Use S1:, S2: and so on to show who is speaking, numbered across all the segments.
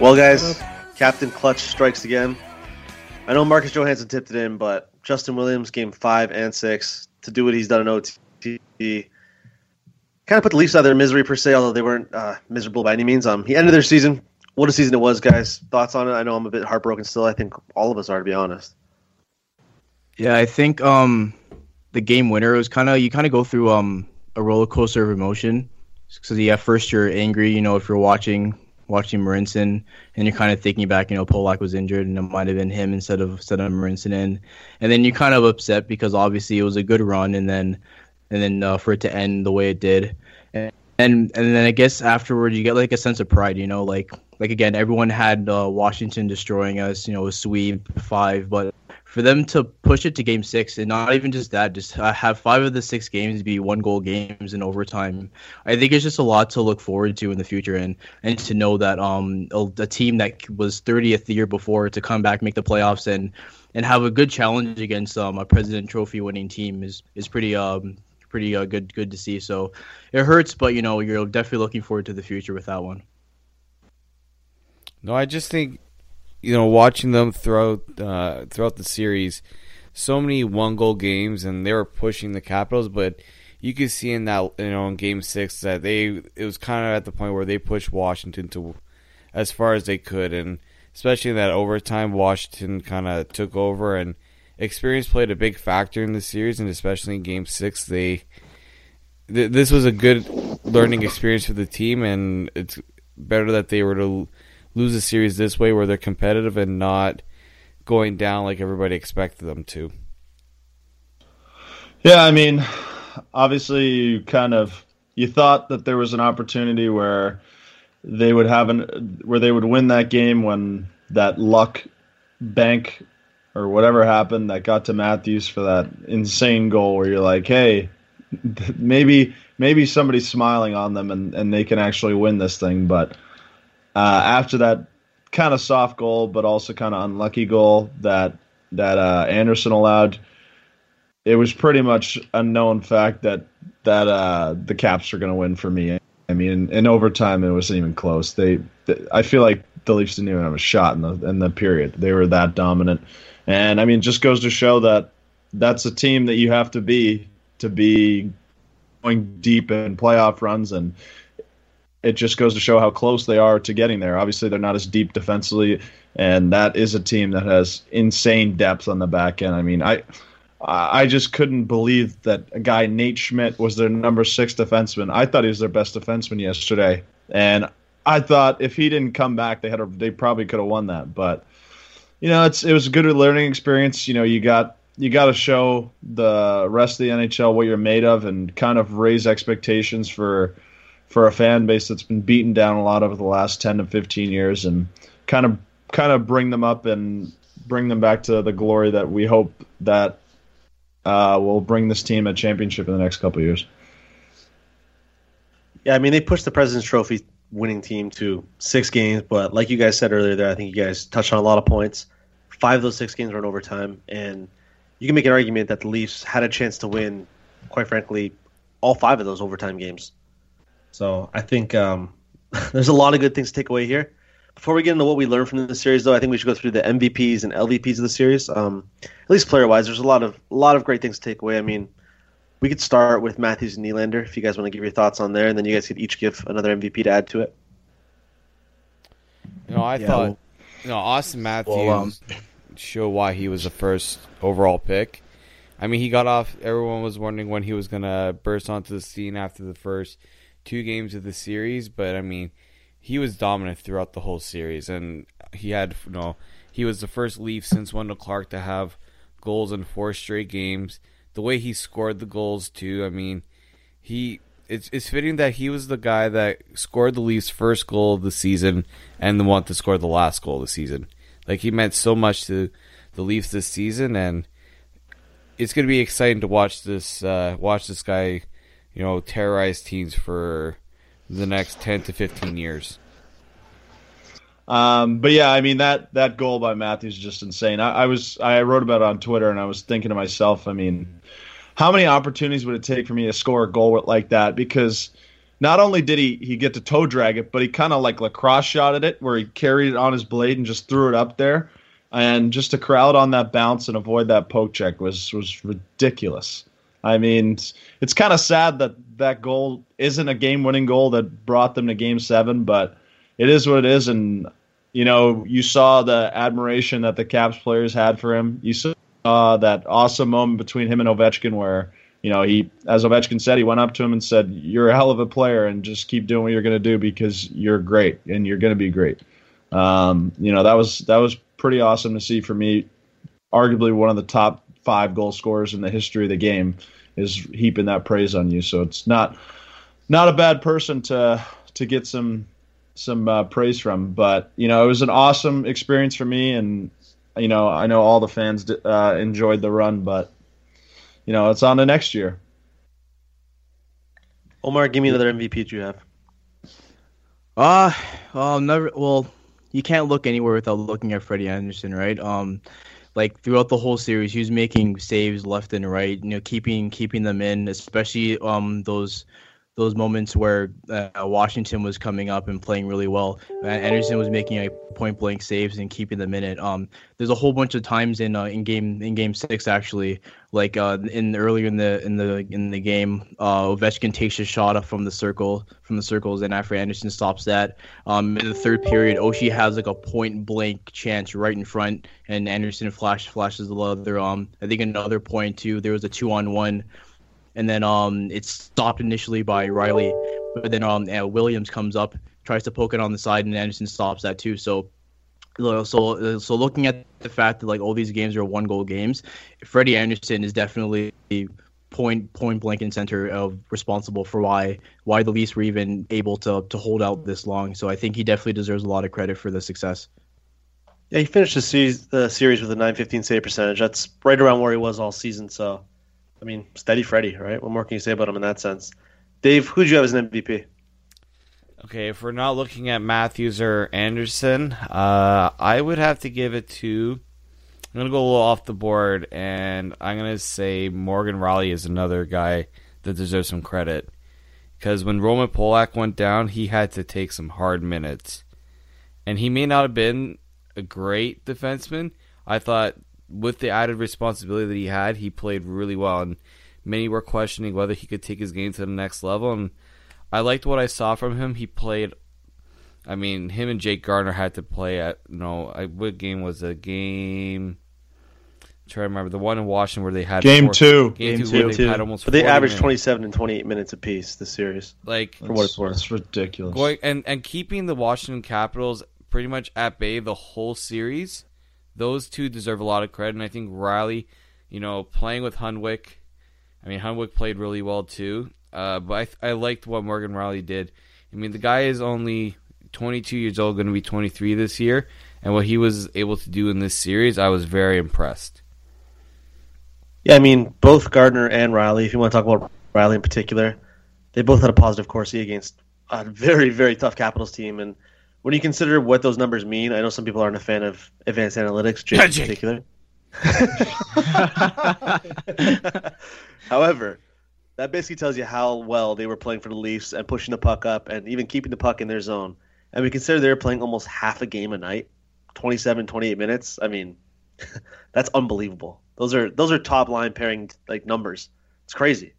S1: Well, guys, Captain Clutch strikes again. I know Marcus Johansson tipped it in, but Justin Williams, game five and six, to do what he's done in OT, kind of put the Leafs out of their misery per se, although they weren't uh, miserable by any means. Um, he ended their season. What a season it was, guys. Thoughts on it? I know I'm a bit heartbroken still. I think all of us are, to be honest.
S2: Yeah, I think um, the game winner was kind of you kind of go through um, a roller coaster of emotion. Because yeah, first you're angry, you know, if you're watching watching Marincin, and you're kind of thinking back, you know, Polak was injured, and it might have been him instead of instead of Marincin in, and then you're kind of upset because obviously it was a good run, and then and then uh, for it to end the way it did, and, and and then I guess afterward you get like a sense of pride, you know, like like again everyone had uh, Washington destroying us, you know, a sweep five, but for them to push it to game six and not even just that, just have five of the six games be one goal games in overtime. I think it's just a lot to look forward to in the future and and to know that um a, a team that was 30th the year before to come back make the playoffs and and have a good challenge against um a President Trophy winning team is is pretty um pretty uh, good good to see. So it hurts, but you know you're definitely looking forward to the future with that one.
S3: No, I just think you know, watching them throughout uh, throughout the series, so many one goal games, and they were pushing the Capitals, but you could see in that you know in Game Six that they it was kind of at the point where they pushed Washington to as far as they could, and especially in that overtime, Washington kind of took over, and experience played a big factor in the series, and especially in Game Six, they th- this was a good learning experience for the team, and it's better that they were to lose a series this way where they're competitive and not going down like everybody expected them to.
S4: Yeah, I mean, obviously you kind of you thought that there was an opportunity where they would have an where they would win that game when that luck bank or whatever happened that got to Matthews for that insane goal where you're like, hey, maybe maybe somebody's smiling on them and, and they can actually win this thing, but uh, after that kind of soft goal, but also kind of unlucky goal that that uh, Andersen allowed, it was pretty much a known fact that that uh, the Caps are going to win for me. I mean, in, in, overtime, it wasn't even close. They, they, I feel like the Leafs didn't even have a shot in the in the period. They were that dominant, and I mean, just goes to show that that's a team that you have to be to be going deep in playoff runs and it just goes to show how close they are to getting there. Obviously, they're not as deep defensively, and that is a team that has insane depth on the back end. I mean, I I just couldn't believe that a guy Nate Schmidt was their number six defenseman. I thought he was their best defenseman yesterday, and I thought if he didn't come back, they had a, they probably could have won that. But you know, it's it was a good learning experience. You know, you got you got to show the rest of the NHL what you're made of, and kind of raise expectations for for a fan base that's been beaten down a lot over the last 10 to 15 years and kind of kind of bring them up and bring them back to the glory that we hope that uh, will bring this team a championship in the next couple years.
S1: Yeah, I mean they pushed the President's Trophy winning team to six games, but like you guys said earlier, there I think you guys touched on a lot of points. Five of those six games were in overtime, and you can make an argument that the Leafs had a chance to win. Quite frankly, all five of those overtime games. So I think um, there's a lot of good things to take away here. Before we get into what we learned from the series, though, I think we should go through the MVPs and LVPs of the series. Um, at least player-wise, there's a lot of a lot of great things to take away. I mean, we could start with Matthews and Nylander if you guys want to give your thoughts on there, and then you guys could each give another MVP to add to it.
S3: You know, I yeah, thought well, you know Auston Matthews well, um, show why he was the first overall pick. I mean, he got off. Everyone was wondering when he was gonna burst onto the scene after the first two games of the series, but I mean, he was dominant throughout the whole series, and he had you know he was the first Leaf since Wendel Clark to have goals in four straight games. The way he scored the goals too, I mean, he it's it's fitting that he was the guy that scored the Leafs' first goal of the season and the one to score the last goal of the season. Like he meant so much to the Leafs this season, and it's going to be exciting to watch this uh, watch this guy you know, terrorize teams for the next 10 to 15 years.
S4: Um, but yeah, I mean that that goal by Matthews is just insane. I, I, was I wrote about it on Twitter and I was thinking to myself, I mean, how many opportunities would it take for me to score a goal like that? Because not only did he he get to toe drag it, but he kind of like lacrosse shot at it, where he carried it on his blade and just threw it up there, and just to crowd on that bounce and avoid that poke check was was ridiculous. I mean, it's, kind of sad that that goal isn't a game winning goal that brought them to Game Seven, but it is what it is, and you know you saw the admiration that the Caps players had for him. You saw that awesome moment between him and Ovechkin where you know, he, as Ovechkin said, he went up to him and said, "You're a hell of a player, and just keep doing what you're going to do because you're great and you're going to be great." Um, you know, that was that was pretty awesome to see for me. Arguably one of the top five goal scorers in the history of the game is heaping that praise on you. So it's not not a bad person to to get some some uh, praise from. But you know, it was an awesome experience for me, and you know, I know all the fans uh, enjoyed the run, but you know, it's on to next year.
S1: Omar, give me another MVP you have.
S2: Uh, well, never. Well, you can't look anywhere without looking at Freddie Andersen, right? Um, like throughout the whole series, he was making saves left and right. You know, keeping keeping them in, especially um those those moments where uh, Washington was coming up and playing really well. Uh, Andersen was making a point blank saves and keeping them in it. Um, there's a whole bunch of times in uh, in game in game six actually, like uh, in earlier in the in the in the game, uh, Ovechkin takes a shot up from the circle from the circles, and after Andersen stops that, um, in the third period, Oshie has like a point blank chance right in front, and Andersen flash flashes the other. Um, I think another point too. There was a two on one and then um it's stopped initially by Rielly, but then um uh, Williams comes up, tries to poke it on the side, and Andersen stops that too. So. So, so looking at the fact that like all these games are one goal games, Freddie Andersen is definitely point point blank in center of responsible for why why the Leafs were even able to to hold out this long. So I think he definitely deserves a lot of credit for the success.
S1: Yeah, he finished the series the series with a 915 save percentage. That's right around where he was all season. So I mean, steady Freddie, right? What more can you say about him in that sense? Dave, who do you have as an MVP?
S3: Okay, if we're not looking at Matthews or Andersen, uh, I would have to give it to. I'm gonna go a little off the board, and I'm gonna say Morgan Rielly is another guy that deserves some credit because when Roman Polak went down, he had to take some hard minutes, and he may not have been a great defenseman. I thought with the added responsibility that he had, he played really well. And many were questioning whether he could take his game to the next level. And I liked what I saw from him. He played. I mean, him and Jake Gardiner had to play at you know I, what game was a game? I'm trying to remember the one in Washington where they had
S4: game four, two,
S3: game,
S1: game
S3: two,
S1: two, had almost. But they averaged minutes. 27 and 28 minutes apiece this series.
S3: Like
S1: for what it's worth,
S4: it's ridiculous.
S3: Going and and keeping the Washington Capitals pretty much at bay the whole series those two deserve a lot of credit. And I think Rielly, you know, playing with Hunwick, I mean, Hunwick played really well too. Uh, but I, I liked what Morgan Rielly did. I mean, the guy is only 22 years old, going to be 23 this year. And what he was able to do in this series, I was very impressed.
S1: Yeah, I mean, both Gardiner and Rielly, if you want to talk about Rielly in particular, they both had a positive Corsi against a very, very tough Capitals team. And when you consider what those numbers mean, I know some people aren't a fan of advanced analytics, Jake in particular. However, that basically tells you how well they were playing for the Leafs and pushing the puck up and even keeping the puck in their zone. And we consider they were playing almost half a game a night, 27, 28 minutes. I mean, that's unbelievable. Those are those are top line pairing like numbers. It's crazy.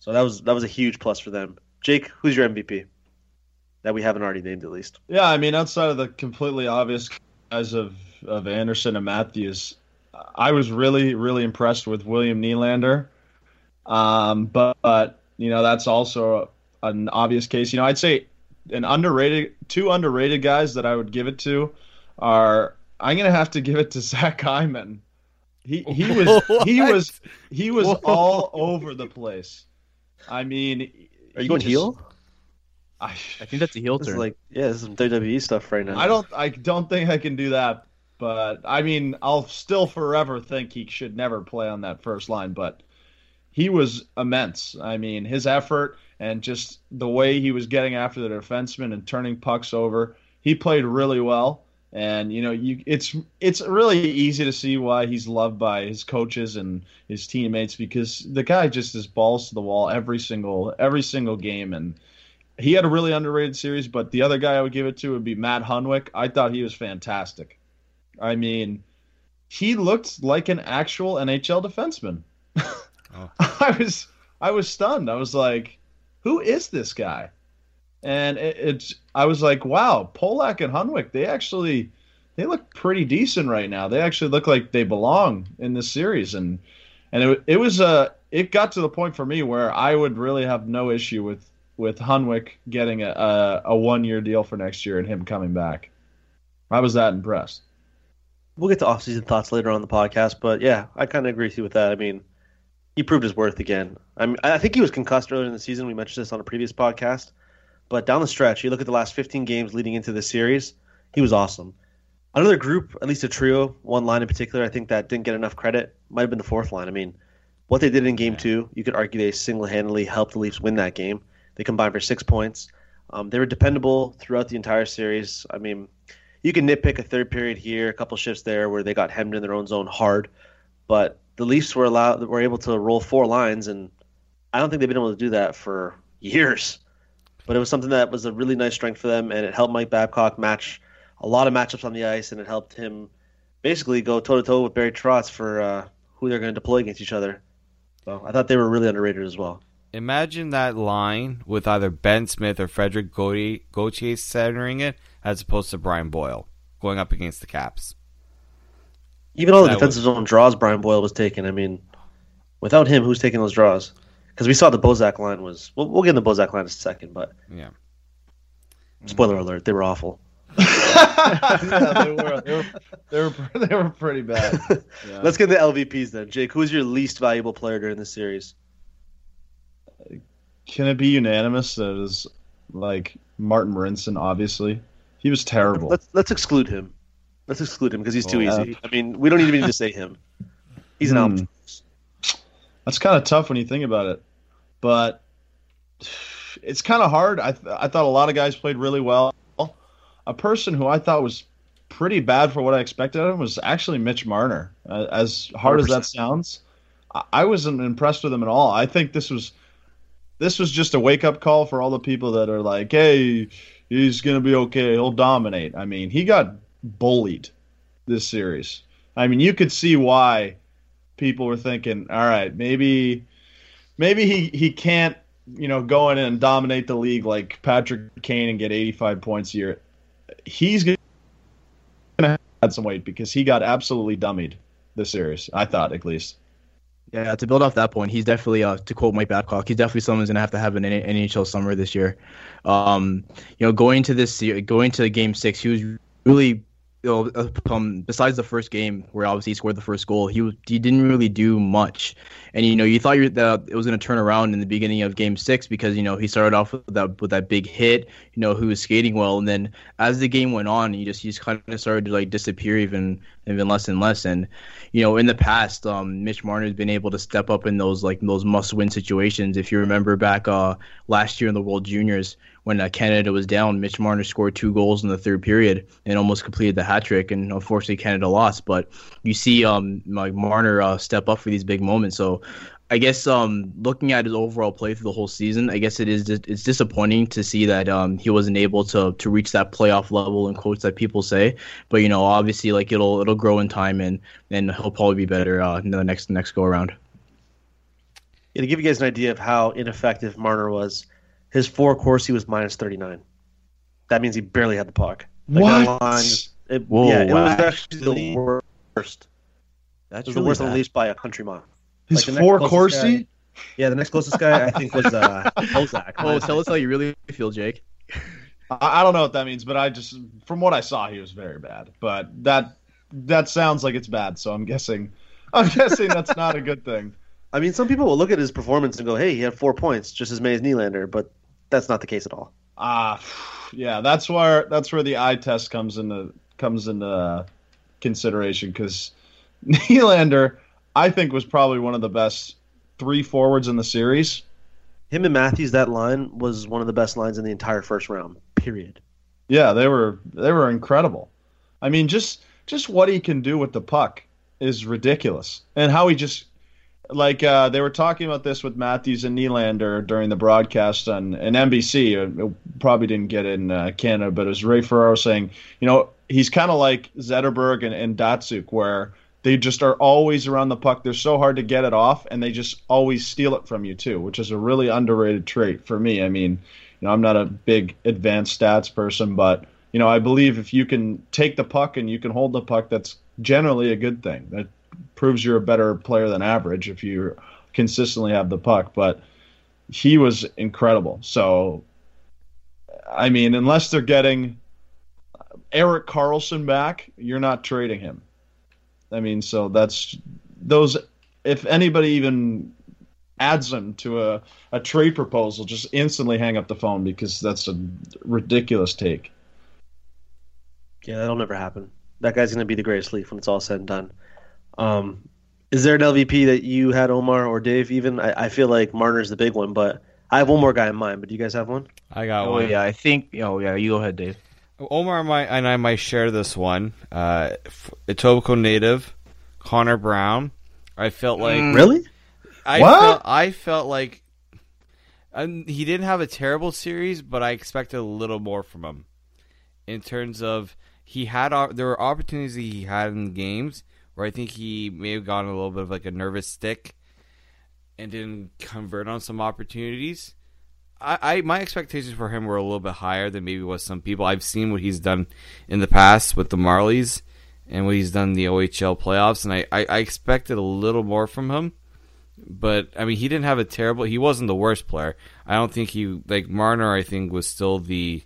S1: So that was that was a huge plus for them. Jake, who's your MVP? That we haven't already named at least.
S4: Yeah, I mean, outside of the completely obvious guys of of Andersen and Matthews, I was really really impressed with William Nylander. Um, but, but you know that's also an obvious case. You know, I'd say an underrated two underrated guys that I would give it to are I'm gonna have to give it to Zach Hyman. He he was he was he was all over the place. I mean,
S1: are you going just, heel?
S2: I, I think that's a heel turn.
S1: Like, yeah, this is some WWE stuff right now.
S4: I don't, I don't think I can do that. But I mean, I'll still forever think he should never play on that first line. But he was immense. I mean, his effort and just the way he was getting after the defenseman and turning pucks over, he played really well. And you know, you it's it's really easy to see why he's loved by his coaches and his teammates because the guy just is balls to the wall every single every single game and he had a really underrated series, but the other guy I would give it to would be Matt Hunwick. I thought he was fantastic. I mean, he looked like an actual NHL defenseman. oh. I was I was stunned. I was like, who is this guy? And it, it's I was like, wow, Polak and Hunwick, they actually they look pretty decent right now. They actually look like they belong in this series, and and it it was a uh, it got to the point for me where I would really have no issue with with Hunwick getting a a, a one year deal for next year and him coming back. I was that impressed.
S1: We'll get to offseason thoughts later on the podcast, but yeah, I kind of agree with you with that. I mean, he proved his worth again. I mean, I think he was concussed earlier in the season. We mentioned this on a previous podcast, but down the stretch, you look at the last 15 games leading into this series, he was awesome. Another group, at least a trio, one line in particular, I think that didn't get enough credit might have been the fourth line. I mean, what they did in game two, you could argue they single handedly helped the Leafs win that game. They combined for six points. Um, they were dependable throughout the entire series. I mean, you can nitpick a third period here, a couple shifts there where they got hemmed in their own zone hard, but the Leafs were allowed were able to roll four lines, and I don't think they've been able to do that for years. But it was something that was a really nice strength for them, and it helped Mike Babcock match a lot of matchups on the ice, and it helped him basically go toe to toe with Barry Trotz for uh, who they're going to deploy against each other. So I thought they were really underrated as well.
S3: Imagine that line with either Ben Smith or Frederik Gauthier centering it, as opposed to Brian Boyle going up against the Caps.
S1: Even all the defensive was... zone draws Brian Boyle was taking. I mean, without him, who's taking those draws? Because we saw the Bozak line was. We'll, we'll get in the Bozak line in a second, but
S3: yeah.
S1: Spoiler alert: they were awful
S4: yeah, they were. They were. They were. They were pretty bad.
S1: Yeah. Let's get the LVPs then. Jake, who's your least valuable player during the series?
S4: Can it be unanimous that it is like Martin Marincin? Obviously, he was terrible.
S1: Let's let's exclude him. Let's exclude him because he's too oh, easy. I mean, we don't even need to say him. He's an hmm.
S4: That's kind of tough when you think about it, but it's kind of hard. I th- I thought a lot of guys played really well a person who I thought was pretty bad for what I expected of him was actually Mitch Marner. Uh, as hard 100%. as that sounds, I-, I wasn't impressed with him at all. I think this was this was just a wake up call for all the people that are like, "Hey, he's gonna be okay. He'll dominate." I mean, he got bullied this series. I mean, you could see why people were thinking, "All right, maybe." Maybe he, he can't you know, go in and dominate the league like Patrick Kane and get 85 points a year he's going to add some weight because he got absolutely dummied this series. I thought, at least.
S2: Yeah, to build off that point, he's definitely, uh, to quote Mike Babcock, he's definitely someone who's going to have to have an NHL summer this year. Um, you know, going to this, going to Game Six, he was really you know, um, besides the first game where obviously he scored the first goal, he he didn't really do much. And you know, you thought that it was going to turn around in the beginning of Game Six because you know he started off with that with that big hit. You know, he was skating well, and then as the game went on, he just he just kind of started to like disappear even even less and less. And you know, in the past, um, Mitch Marner has been able to step up in those like those must win situations. If you remember back uh last year in the World Juniors when uh, Canada was down, Mitch Marner scored two goals in the third period and almost completed the hat trick. And unfortunately, Canada lost. But you see, um, like Marner uh, step up for these big moments. So I guess um, looking at his overall play through the whole season, I guess it is it's disappointing to see that um, he wasn't able to to reach that playoff level in quotes that people say. But you know, obviously, like it'll it'll grow in time, and and he'll probably be better uh, in the next next go around.
S1: Yeah, to give you guys an idea of how ineffective Marner was, his four Corsi was minus 39. That means he barely had the puck.
S4: Like what? Line,
S1: it, Whoa, yeah, it was actually the worst. That's it was really the worst, bad. at least by a country mile.
S4: His like four Corsi?
S1: Guy, yeah, the next closest guy I think was uh, Bozak.
S2: Oh, tell us how you really feel, Jake.
S4: I, I don't know what that means, but I just from what I saw, he was very bad. But that that sounds like it's bad, so I'm guessing I'm guessing that's not a good thing.
S1: I mean, some people will look at his performance and go, "Hey, he had four points, just as many as Nylander," but that's not the case at all.
S4: Ah, uh, yeah, that's where that's where the eye test comes into comes into uh, consideration because Nylander, I think, was probably one of the best three forwards in the series.
S1: Him and Matthews, that line was one of the best lines in the entire first round. Period.
S4: Yeah, they were they were incredible. I mean, just just what he can do with the puck is ridiculous, and how he just like uh, they were talking about this with Matthews and Nylander during the broadcast on an NBC. It probably didn't get in uh, Canada, but it was Ray Ferraro saying, you know, he's kind of like Zetterberg and, and Datsyuk, where they just are always around the puck. They're so hard to get it off, and they just always steal it from you too, which is a really underrated trait for me. I mean, you know, I'm not a big advanced stats person, but you know, I believe if you can take the puck and you can hold the puck, that's generally a good thing. That proves you're a better player than average if you consistently have the puck. But he was incredible. So, I mean, unless they're getting Erik Karlsson back, you're not trading him. I mean, so that's those. If anybody even adds them to a, a trade proposal, just instantly hang up the phone because that's a ridiculous take.
S1: Yeah, that'll never happen. That guy's going to be the greatest Leaf when it's all said and done. Um, is there an LVP that you had, Omar or Dave? Even I, I feel like Marner's the big one, but I have one more guy in mind. But do you guys have one?
S3: I got
S2: oh,
S3: one.
S2: yeah, I think. Oh yeah, you go ahead, Dave.
S3: Omar might, and I might share this one. Uh, Etobicoke native, Connor Brown. I felt like
S1: mm. really.
S3: I what? Felt, I felt like um, he didn't have a terrible series, but I expected a little more from him in terms of he had there were opportunities he had in games where I think he may have gotten a little bit of like a nervous stick and didn't convert on some opportunities. I, I my expectations for him were a little bit higher than maybe was some people. I've seen what he's done in the past with the Marlies and what he's done in the OHL playoffs, and I, I, I expected a little more from him. But I mean, he didn't have a terrible. He wasn't the worst player. I don't think he like Marner. I think was still the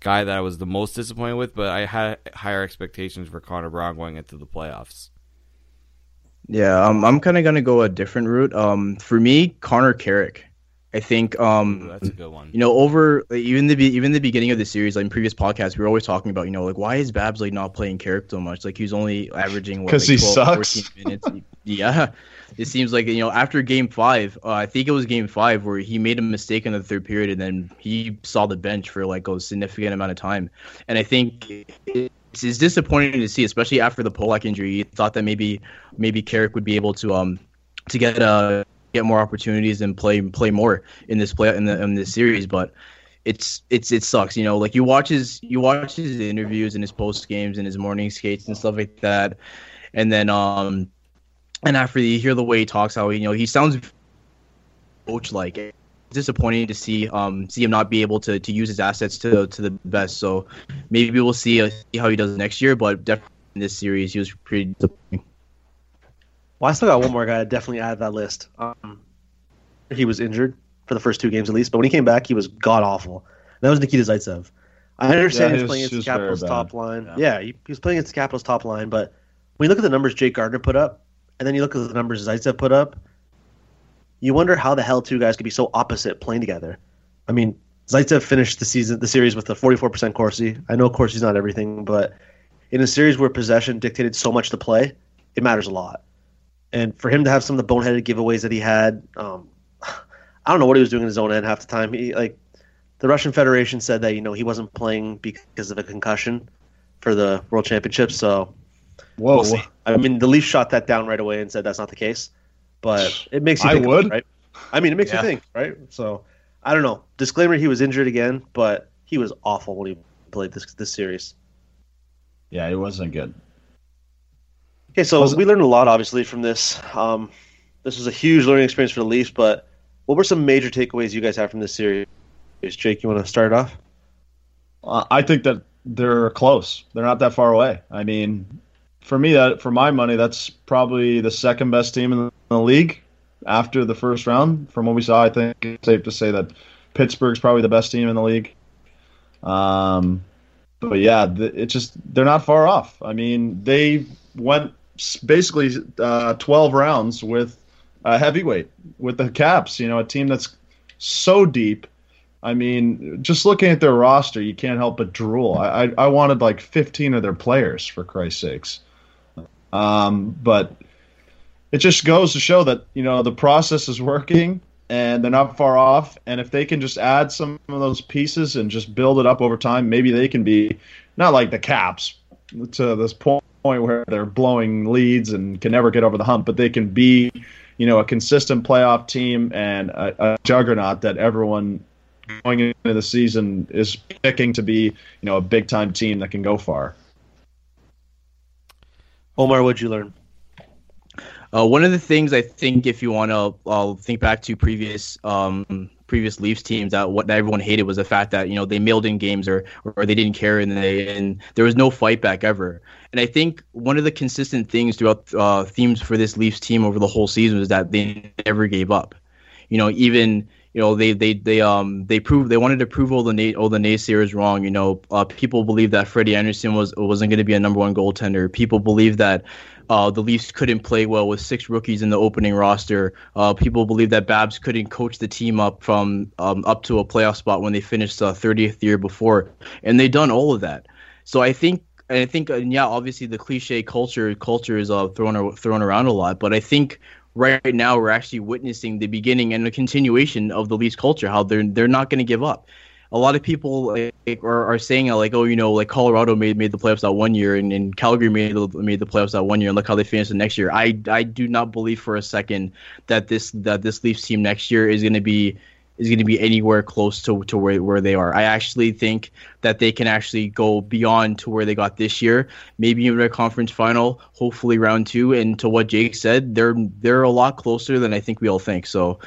S3: guy that I was the most disappointed with. But I had higher expectations for Connor Brown going into the playoffs.
S2: Yeah, um, I'm kind of gonna go a different route. Um, for me, Connor Carrick. I think um,
S3: Ooh, that's a good one.
S2: You know, over like, even the even the beginning of the series, like in previous podcasts, we were always talking about you know like why is Babs like not playing Carrick so much? Like he's only averaging
S4: because
S2: like,
S4: he 12, sucks.
S2: minutes. yeah, it seems like you know after Game Five, uh, I think it was Game Five where he made a mistake in the third period, and then he saw the bench for like a significant amount of time. And I think it's, it's disappointing to see, especially after the Polak injury. You thought that maybe maybe Carrick would be able to um to get uh get more opportunities and play play more in this play in the in this series, but it's it's it sucks, you know. Like you watch his you watch his interviews and his post games and his morning skates and stuff like that, and then um and after you hear the way he talks, how he, you know he sounds coach like. Disappointing to see um see him not be able to, to use his assets to to the best. So maybe we'll see, uh, see how he does next year. But definitely in this series, he was pretty disappointing.
S1: Well, I still got one more guy to definitely add to that list. Um, he was injured for the first two games at least, but when he came back, he was god awful. That was Nikita Zaitsev. I understand yeah, he was playing against the Capitals top line. Yeah, yeah he, he, was playing against the Capitals top line, but when you look at the numbers Jake Gardiner put up, and then you look at the numbers Zaitsev put up, you wonder how the hell two guys could be so opposite playing together. I mean, Zaitsev finished the season, the series with a 44% Corsi. I know Corsi's not everything, but in a series where possession dictated so much to play, it matters a lot and for him to have some of the boneheaded giveaways that he had, um, I don't know what he was doing in his own end half the time. He like the Russian Federation said that you know he wasn't playing because of a concussion for the World Championships. So,
S4: whoa, we'll
S1: I mean the Leafs shot that down right away and said that's not the case. But it makes you. Think
S4: I would.
S1: right? I mean, it makes yeah. you think, right? So, I don't know. Disclaimer: He was injured again, but he was awful when he played this this series.
S4: Yeah, it wasn't good.
S1: Okay, so was we learned a lot, obviously, from this. Um, this was a huge learning experience for the Leafs, but what were some major takeaways you guys have from this series? Jake, you want to start off?
S4: Uh, I think that they're close. They're not that far away. I mean, for me, that for my money, that's probably the second best team in the league after the first round. From what we saw, I think it's safe to say that Pittsburgh's probably the best team in the league. Um, but yeah, it just they're not far off. I mean, they went basically uh, 12 rounds with a heavyweight with the Caps. You know, a team that's so deep. I mean, just looking at their roster, you can't help but drool. I, I, I wanted like 15 of their players for Christ's sakes. Um, but it just goes to show that you know the process is working and they're not far off. And if they can just add some of those pieces and just build it up over time, maybe they can be not like the Caps to this point point where they're blowing leads and can never get over the hump, but they can be, you know, a consistent playoff team and a, a juggernaut that everyone going into the season is picking to be, you know, a big time team that can go far.
S1: Omar, what'd you learn?
S2: Uh, one of the things I think, if you want to uh, think back to previous um, previous Leafs teams, that what everyone hated was the fact that you know they mailed in games or or they didn't care and they and there was no fight back ever. And I think one of the consistent things throughout uh, themes for this Leafs team over the whole season was that they never gave up. You know, even you know they they they um they proved they wanted to prove all the na- all the naysayers wrong. You know, uh, people believe that Freddie Andersen was wasn't going to be a number one goaltender. People believe that uh, the Leafs couldn't play well with six rookies in the opening roster. Uh, people believe that Babs couldn't coach the team up from um, up to a playoff spot when they finished uh, 30th year before, and they done all of that. So I think I think, and yeah, obviously the cliche culture culture is uh, thrown thrown around a lot, but I think right now we're actually witnessing the beginning and the continuation of the Leafs culture. How they're they're not going to give up. A lot of people like, are, are saying like, oh, you know, like Colorado made made the playoffs that one year, and, and Calgary made made the playoffs that one year, and look how they finished the next year. I I do not believe for a second that this that this Leafs team next year is going to be is going to be anywhere close to, to where, where they are. I actually think that they can actually go beyond to where they got this year, maybe even a conference final, hopefully round two. And to what Jake said, they're they're a lot closer than I think we all think. So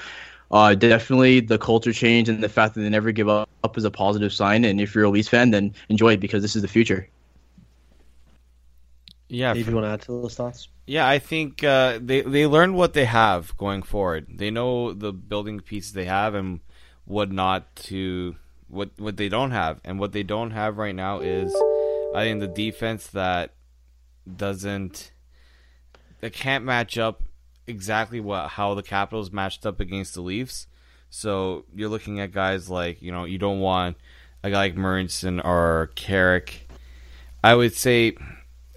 S2: uh, definitely the culture change and the fact that they never give up, up is a positive sign. And if you're a Leafs fan, then enjoy it because this is the future.
S3: Yeah,
S1: if you want to add to those thoughts.
S3: Yeah, I think uh, they they learned what they have going forward. They know the building pieces they have and what not to what what they don't have. And what they don't have right now is I think the defense that doesn't that can't match up exactly what how the Capitals matched up against the Leafs. So you're looking at guys like you know you don't want a guy like Marincin or Carrick. I would say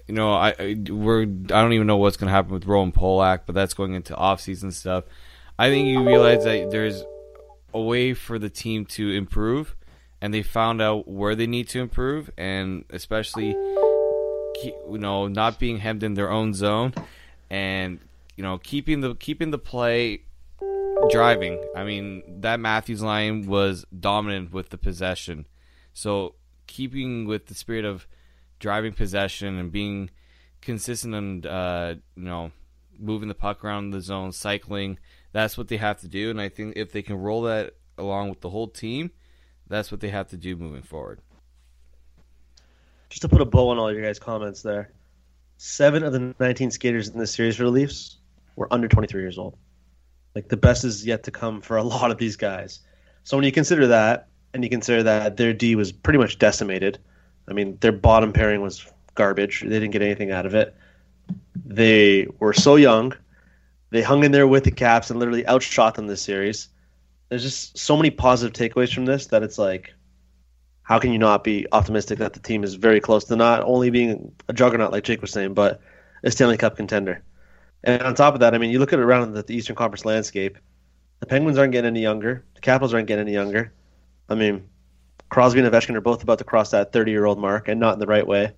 S3: you know, I we're I don't even know what's going to happen with Roman Polak, but that's going into off-season stuff. I think you realize that there's a way for the team to improve, and they found out where they need to improve, and especially, you know, not being hemmed in their own zone, and you know, keeping the keeping the play driving. I mean, that Matthews line was dominant with the possession, so keeping with the spirit of driving possession and being consistent and uh, you know moving the puck around the zone, cycling. That's what they have to do, and I think if they can roll that along with the whole team, that's what they have to do moving forward.
S1: Just to put a bow on all your guys' comments there, seven of the 19 skaters in this series for the Leafs were under 23 years old. Like the best is yet to come for a lot of these guys. So when you consider that, and you consider that their D was pretty much decimated I mean, their bottom pairing was garbage. They didn't get anything out of it. They were so young. They hung in there with the Caps and literally outshot them this series. There's just so many positive takeaways from this that it's like, how can you not be optimistic that the team is very close to not only being a juggernaut, like Jake was saying, but a Stanley Cup contender? And on top of that, I mean, you look at it around the Eastern Conference landscape. The Penguins aren't getting any younger. The Capitals aren't getting any younger. I mean, Crosby and Ovechkin are both about to cross that 30 year old mark and not in the right way.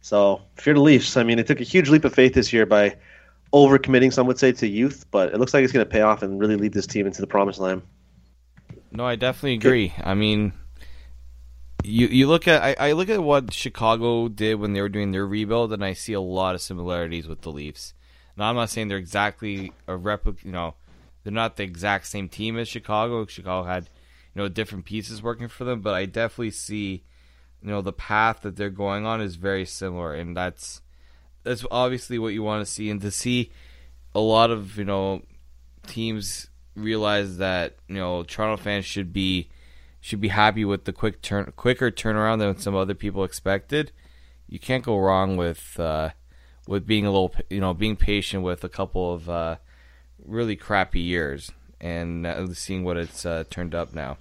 S1: So fear the Leafs, I mean, it took a huge leap of faith this year by overcommitting, some would say, to youth, but it looks like it's going to pay off and really lead this team into the promised land.
S3: No, I definitely agree. I mean, you you look at I, I look at what Chicago did when they were doing their rebuild, and I see a lot of similarities with the Leafs. Now, I'm not saying they're exactly a replica. You know, they're not the exact same team as Chicago. Chicago had know different pieces working for them, but I definitely see you know the path that they're going on is very similar, and that's that's obviously what you want to see, and to see a lot of you know teams realize that you know Toronto fans should be should be happy with the quick turn quicker turnaround than some other people expected. You can't go wrong with uh, with being a little you know being patient with a couple of uh, really crappy years and uh, seeing what it's uh, turned up now.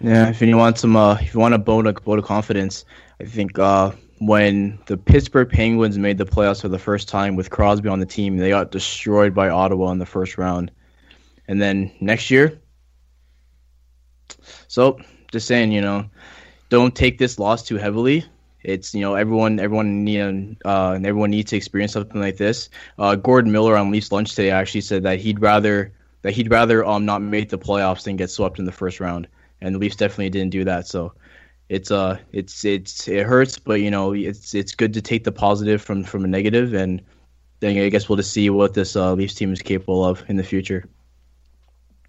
S2: Yeah, if you want some, uh, if you want a vote of, vote of confidence, I think uh, when the Pittsburgh Penguins made the playoffs for the first time with Crosby on the team, they got destroyed by Ottawa in the first round, and then next year. So, just saying, you know, don't take this loss too heavily It's you know everyone everyone need, uh, and everyone needs to experience something like this. Uh, Gordon Miller on Leafs lunch today actually said that he'd rather that he'd rather um not make the playoffs than get swept in the first round, and the Leafs definitely didn't do that. So it's uh it's it's it hurts, but you know it's it's good to take the positive from from a negative, and then I guess we'll just see what this uh, Leafs team is capable of in the future.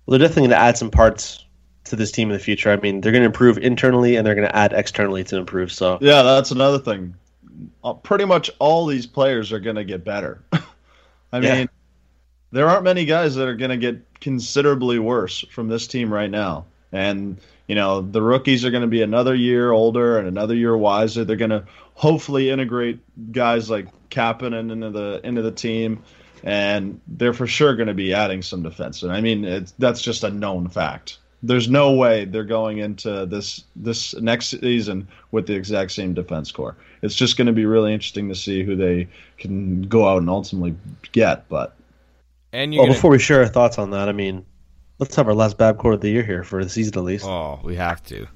S1: Well, they're definitely going to add some parts to this team in the future. I mean, they're going to improve internally and they're going to add externally to improve. So
S4: yeah, that's another thing. Uh, pretty much all these players are going to get better. I mean, there aren't many guys that are going to get considerably worse from this team right now. And you know, the rookies are going to be another year older and another year wiser. They're going to hopefully integrate guys like Kapanen into the into the team, and they're for sure going to be adding some defense. And I mean, that's just a known fact there's no way they're going into this this next season with the exact same defense core. It's just going to be really interesting to see who they can go out and ultimately get. But
S1: and well, gonna... before we share our thoughts on that, I mean, let's have our last Bab core of the year here for the season at least.
S3: Oh, we have to.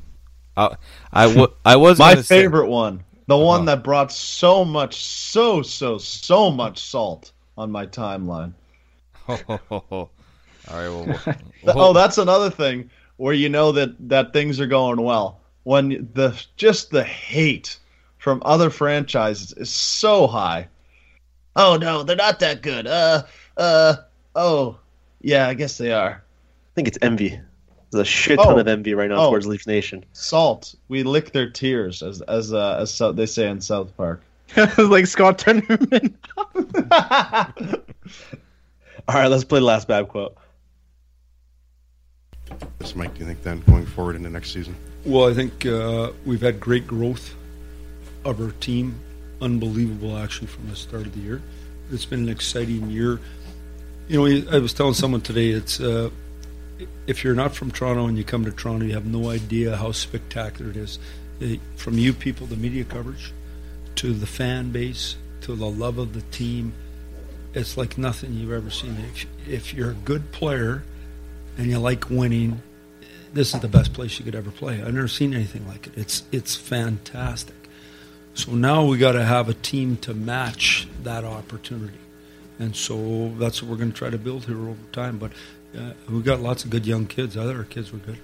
S3: I I, w- I was
S4: my favorite say... one, the one uh-huh. that brought so much, so so so much salt on my timeline. All right. Well, we'll, oh, that's another thing where you know that that things are going well when the just the hate from other franchises is so high. Oh no, they're not that good. Uh, uh, oh, yeah, I guess they are.
S1: I think it's envy. There's a shit ton oh, of envy right now oh, towards Leaf Nation.
S4: Salt. We lick their tears, as as uh, as they say in South Park.
S2: like Scott Tenorman.
S1: All right, let's play the last bad quote.
S5: This Mike, do you think then going forward into next season?
S6: Well, I think uh, we've had great growth of our team. Unbelievable, actually, from the start of the year. It's been an exciting year. You know, I was telling someone today, it's uh, if you're not from Toronto and you come to Toronto, you have no idea how spectacular it is. It, from you people, the media coverage, to the fan base, to the love of the team, it's like nothing you've ever seen. If, if you're a good player and you like winning, this is the best place you could ever play. I've never seen anything like it. It's it's fantastic. So now we got to have a team to match that opportunity, and so that's what we're going to try to build here over time. But uh, we got lots of good young kids. Our kids were good.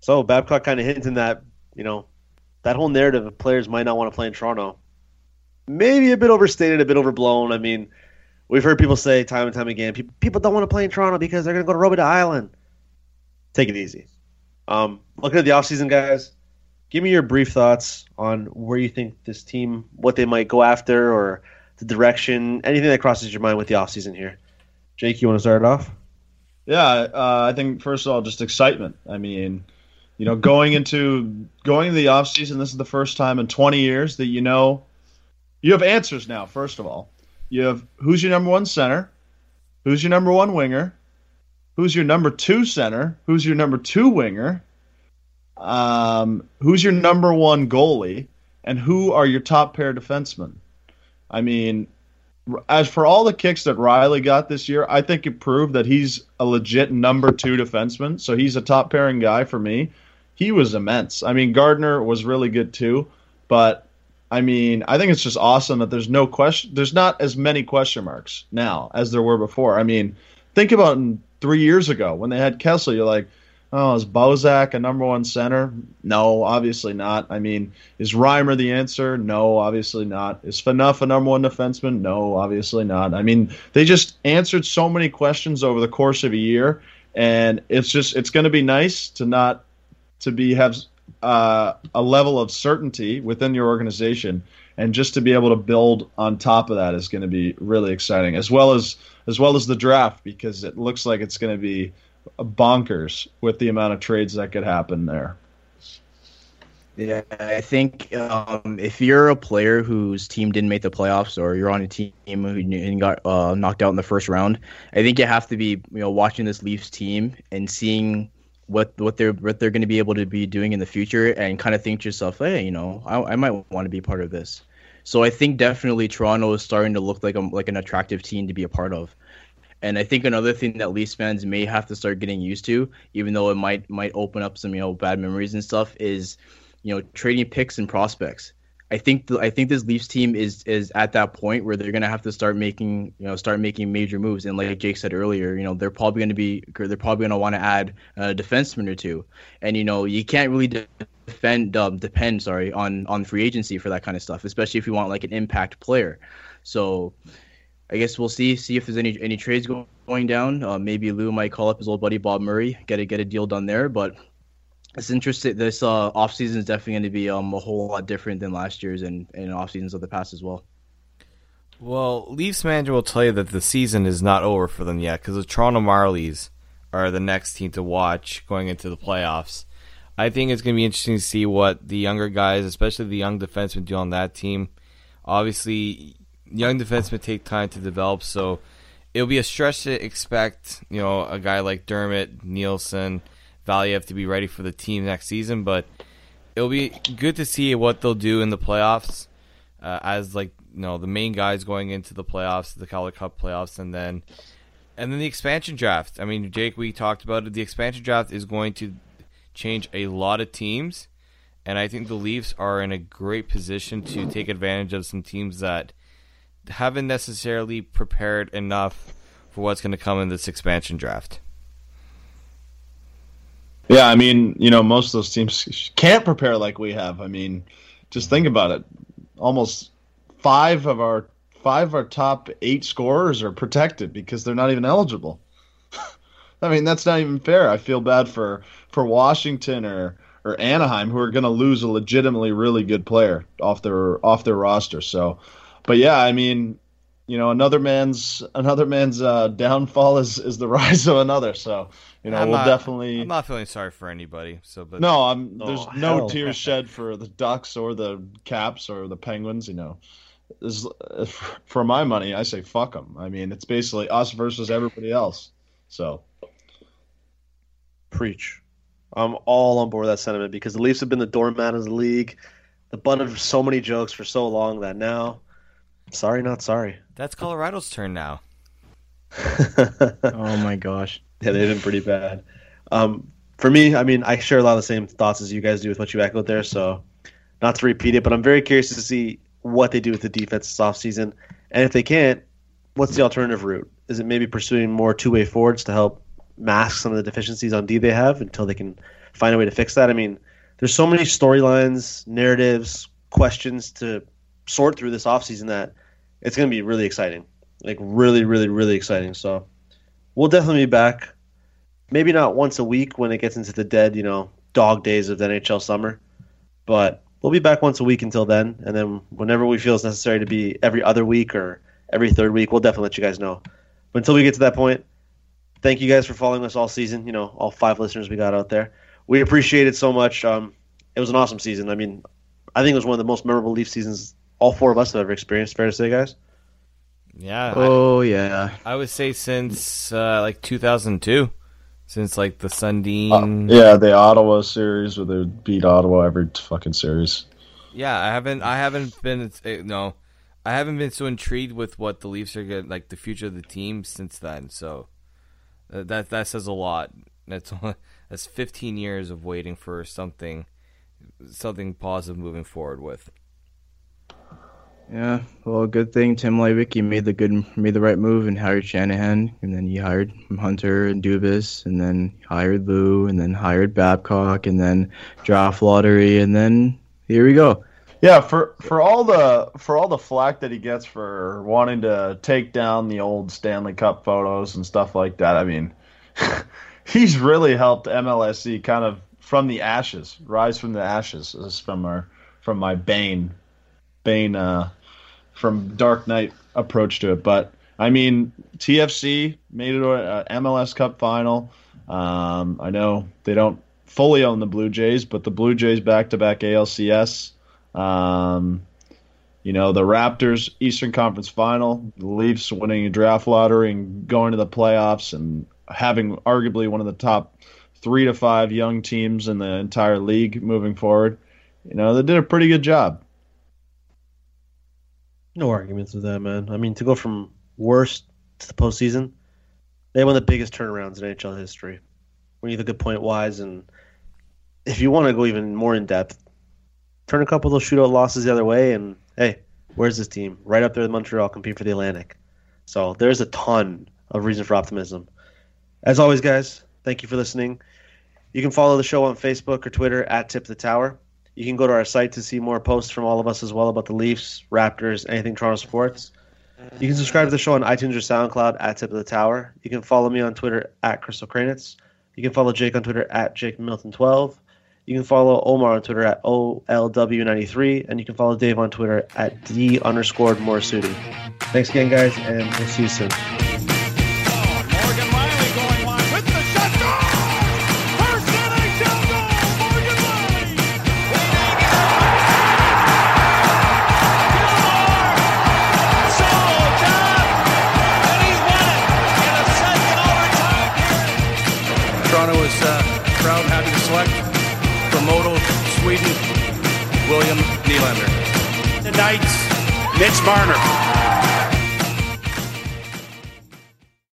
S1: So Babcock kind of hinting that you know that whole narrative of players might not want to play in Toronto, maybe a bit overstated, a bit overblown. I mean We've heard people say time and time again, people don't want to play in Toronto because they're going to go to Robidas Island. Take it easy. Um, looking at the offseason, guys, give me your brief thoughts on where you think this team, what they might go after, or the direction, anything that crosses your mind with the offseason here. Jake, you want to start it off?
S4: Yeah, uh, I think first of all, just excitement. I mean, you know, going into going into the offseason, this is the first time in 20 years that you know you have answers now. First of all, you have who's your number one center, who's your number one winger, who's your number two center, who's your number two winger, um, who's your number one goalie, and who are your top pair defensemen. I mean, as for all the kicks that Rielly got this year, I think it proved that he's a legit number two defenseman. So he's a top pairing guy for me. He was immense. I mean, Gardiner was really good too, but I mean, I think it's just awesome that there's no question. There's not as many question marks now as there were before. I mean, think about three years ago when they had Kessel. You're like, oh, is Bozak a number one center? No, obviously not. I mean, is Reimer the answer? No, obviously not. Is Phaneuf a number one defenseman? No, obviously not. I mean, they just answered so many questions over the course of a year, and it's just it's going to be nice to not to be have uh, a level of certainty within your organization, and just to be able to build on top of that is going to be really exciting, as well as as well as the draft because it looks like it's going to be bonkers with the amount of trades that could happen there.
S2: Yeah, I think um, if you're a player whose team didn't make the playoffs, or you're on a team who got uh, knocked out in the first round, I think you have to be, you know, watching this Leafs team and seeing what what they're what they're going to be able to be doing in the future and kind of think to yourself, hey, you know, I, I might want to be part of this. So I think definitely Toronto is starting to look like a, like an attractive team to be a part of. And I think another thing that Leafs fans may have to start getting used to, even though it might might open up some you know bad memories and stuff, is you know, trading picks and prospects. I think the, I think this Leafs team is is at that point where they're gonna have to start making you know start making major moves. And like Jake said earlier, you know they're probably gonna be they're probably gonna want to add a defenseman or two. And you know you can't really defend um, depend sorry on on free agency for that kind of stuff, especially if you want like an impact player. So I guess we'll see see if there's any any trades going down. Uh, maybe Lou might call up his old buddy Bob Murray, get a get a deal done there. But it's interesting. This uh, off season is definitely going to be um, a whole lot different than last year's and, and off seasons of the past as well.
S3: Well, Leafs manager will tell you that the season is not over for them yet because the Toronto Marlies are the next team to watch going into the playoffs. I think it's going to be interesting to see what the younger guys, especially the young defensemen, do on that team. Obviously, young defensemen take time to develop, so it'll be a stretch to expect, you know, a guy like Dermott, Nielsen, Valiev to be ready for the team next season. But it'll be good to see what they'll do in the playoffs uh, as like you know the main guys going into the playoffs, the Calder Cup playoffs, and then and then the expansion draft. I mean, Jake, we talked about it. The expansion draft is going to change a lot of teams, and I think the Leafs are in a great position to take advantage of some teams that haven't necessarily prepared enough for what's going to come in this expansion draft.
S4: Yeah, I mean, you know, most of those teams can't prepare like we have. I mean, just think about it. Almost five of our five of our top eight scorers are protected because they're not even eligible. I mean, that's not even fair. I feel bad for for Washington or or Anaheim who are going to lose a legitimately really good player off their off their roster. So, but yeah, I mean, you know, another man's another man's uh, downfall is is the rise of another. So, you know,
S3: I'm
S4: we'll
S3: not,
S4: definitely.
S3: I'm not feeling sorry for anybody. So, but
S4: no, I'm. There's
S1: Oh,
S4: no
S1: hell.
S4: tears shed for the Ducks or the Caps or the Penguins. You know, This- for my money, I say fuck them. I mean, it's basically us versus everybody else. So,
S1: Preach. I'm all on board with that sentiment because the Leafs have been the doormat of the league, the butt of so many jokes for so long that now, sorry, not sorry.
S3: that's Colorado's turn now.
S2: Oh my gosh.
S1: Yeah, they've been pretty bad. Um, for me, I mean, I share a lot of the same thoughts as you guys do with what you echoed there. So, not to repeat it, but I'm very curious to see what they do with the defense this offseason. And if they can't, what's the alternative route? Is it maybe pursuing more two way forwards to help mask some of the deficiencies on D they have until they can find a way to fix that? I mean, there's so many storylines, narratives, questions to sort through this offseason that it's going to be really exciting. Like, really, really, really exciting. So, we'll definitely be back. Maybe not once a week when it gets into the dead, you know, dog days of the NHL summer, but we'll be back once a week until then. And then whenever we feel it's necessary to be every other week or every third week, we'll definitely let you guys know. But until we get to that point, thank you guys for following us all season. You know, all five listeners we got out there. We appreciate it so much. Um, it was an awesome season. I mean, I think it was one of the most memorable Leaf seasons all four of us have ever experienced. Fair to say, guys.
S3: Yeah,
S2: Oh yeah.
S3: I, I would say since uh, like 2002, since like the Sundin.
S4: uh, yeah, the Ottawa series where they beat Ottawa every fucking series.
S3: Yeah, I haven't. I haven't been. uh, No, I haven't been so intrigued with what the Leafs are going like the future of the team since then. So uh, that that says a lot. That's that's 15 years of waiting for something, something positive moving forward with.
S2: Yeah, well, good thing Tim Leiweke made the good made the right move and hired Shanahan, and then he hired Hunter and Dubas, and then hired Lou, and then hired Babcock, and then draft lottery, and then here we go.
S4: Yeah, for for all the for all the flack that he gets for wanting to take down the old Stanley Cup photos and stuff like that, I mean, he's really helped MLSE kind of from the ashes, rise from the ashes. From our from my Bane, Bane, uh, from Dark Knight approach to it. But I mean, TFC made it a MLS Cup final. Um, I know they don't fully own the Blue Jays, but the Blue Jays back to back ALCS. Um, you know, the Raptors Eastern Conference Final, the Leafs winning a draft lottery and going to the playoffs and having arguably one of the top three to five young teams in the entire league moving forward. You know, they did a pretty good job.
S1: No arguments with that, man. I mean, to go from worst to the postseason, they had one of the biggest turnarounds in NHL history. When you look at point wise, and if you want to go even more in depth, turn a couple of those shootout losses the other way, and hey, where's this team? Right up there with Montreal, compete for the Atlantic. So there's a ton of reason for optimism. As always, guys, thank you for listening. You can follow the show on Facebook or Twitter at Tip the Tower. You can go to our site to see more posts from all of us as well about the Leafs, Raptors, anything Toronto sports. You can subscribe to the show on iTunes or SoundCloud at Tip of the Tower. You can follow me on Twitter at Crystal Kranitz. You can follow Jake on Twitter at Jake Milton12. You can follow Omar on Twitter at OLW93. And you can follow Dave on Twitter at D underscored Morisuti. Thanks again, guys, and we'll see you soon.
S7: It's Marner.